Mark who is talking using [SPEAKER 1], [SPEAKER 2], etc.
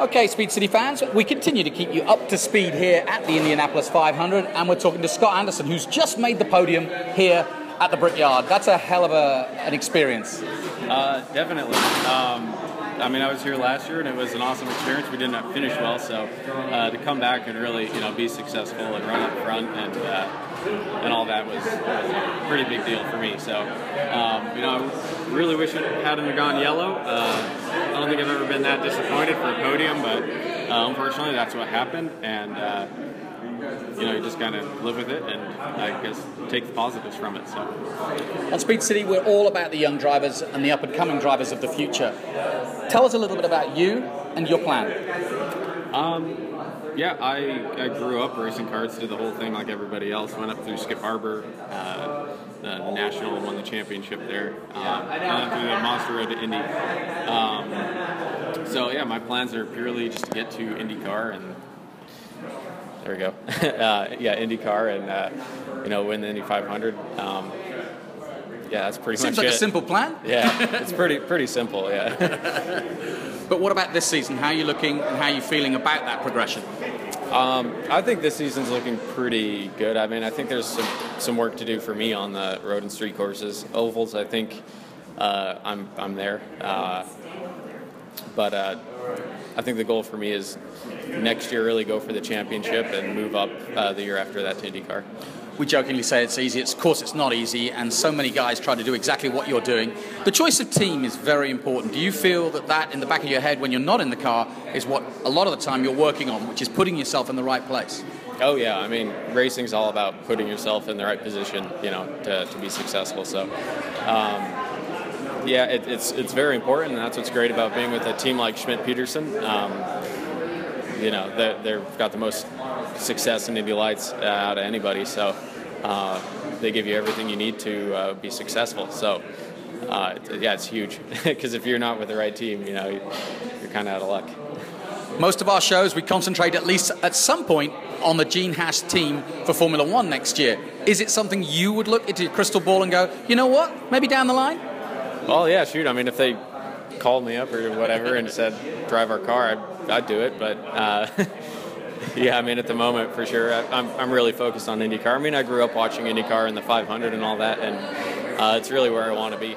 [SPEAKER 1] Okay, Speed City fans, we continue to keep you up to speed here at the Indianapolis 500, and we're talking to Scott Anderson, who's just made the podium here at the Brickyard. That's a hell of a, an experience.
[SPEAKER 2] Uh, definitely. Um, I mean, I was here last year, and it was an awesome experience. We did not finish well, so uh, to come back and really, you know, be successful and run up front and uh, and all that was, was, a pretty big deal for me. So, um, you know, really wish it hadn't gone yellow. Uh, I don't think I've ever been that disappointed for a podium, but uh, unfortunately, that's what happened, and uh, you know, you just kind of live with it and I guess take the positives from it. So,
[SPEAKER 1] on Speed City, we're all about the young drivers and the up and coming drivers of the future. Tell us a little bit about you and your plan.
[SPEAKER 2] Um, yeah, I, I grew up racing karts, did the whole thing like everybody else. Went up through Skip Barber, uh, the national, won the championship there. Um, went through the Mazda Road to Indy. Um, so yeah, my plans are purely just to get to IndyCar and there we go. uh, yeah, IndyCar and uh, you know win the Indy 500. Um, yeah, that's pretty
[SPEAKER 1] Seems
[SPEAKER 2] much
[SPEAKER 1] like
[SPEAKER 2] it.
[SPEAKER 1] a simple plan.
[SPEAKER 2] Yeah, it's pretty pretty simple. Yeah.
[SPEAKER 1] but what about this season? How are you looking and how are you feeling about that progression?
[SPEAKER 2] Um, I think this season's looking pretty good. I mean, I think there's some, some work to do for me on the road and street courses. Ovals, I think uh, I'm I'm there. Uh, but uh, I think the goal for me is next year really go for the championship and move up uh, the year after that to IndyCar.
[SPEAKER 1] We jokingly say it's easy. It's, of course, it's not easy, and so many guys try to do exactly what you're doing. The choice of team is very important. Do you feel that that in the back of your head when you're not in the car is what a lot of the time you're working on, which is putting yourself in the right place?
[SPEAKER 2] Oh yeah, I mean, racing's all about putting yourself in the right position, you know, to, to be successful. So. Um, yeah, it, it's it's very important, and that's what's great about being with a team like Schmidt Peterson. Um, you know, they've got the most success in Indy Lights uh, out of anybody, so uh, they give you everything you need to uh, be successful. So, uh, yeah, it's huge because if you're not with the right team, you know, you're kind of out of luck.
[SPEAKER 1] Most of our shows, we concentrate at least at some point on the Gene Haas team for Formula One next year. Is it something you would look into your crystal ball and go, you know what, maybe down the line?
[SPEAKER 2] Well, yeah, shoot. I mean, if they called me up or whatever and said drive our car, I'd, I'd do it. But uh, yeah, I mean, at the moment, for sure, I, am I'm really focused on IndyCar. I mean, I grew up watching IndyCar and the 500 and all that, and uh, it's really where I want to be.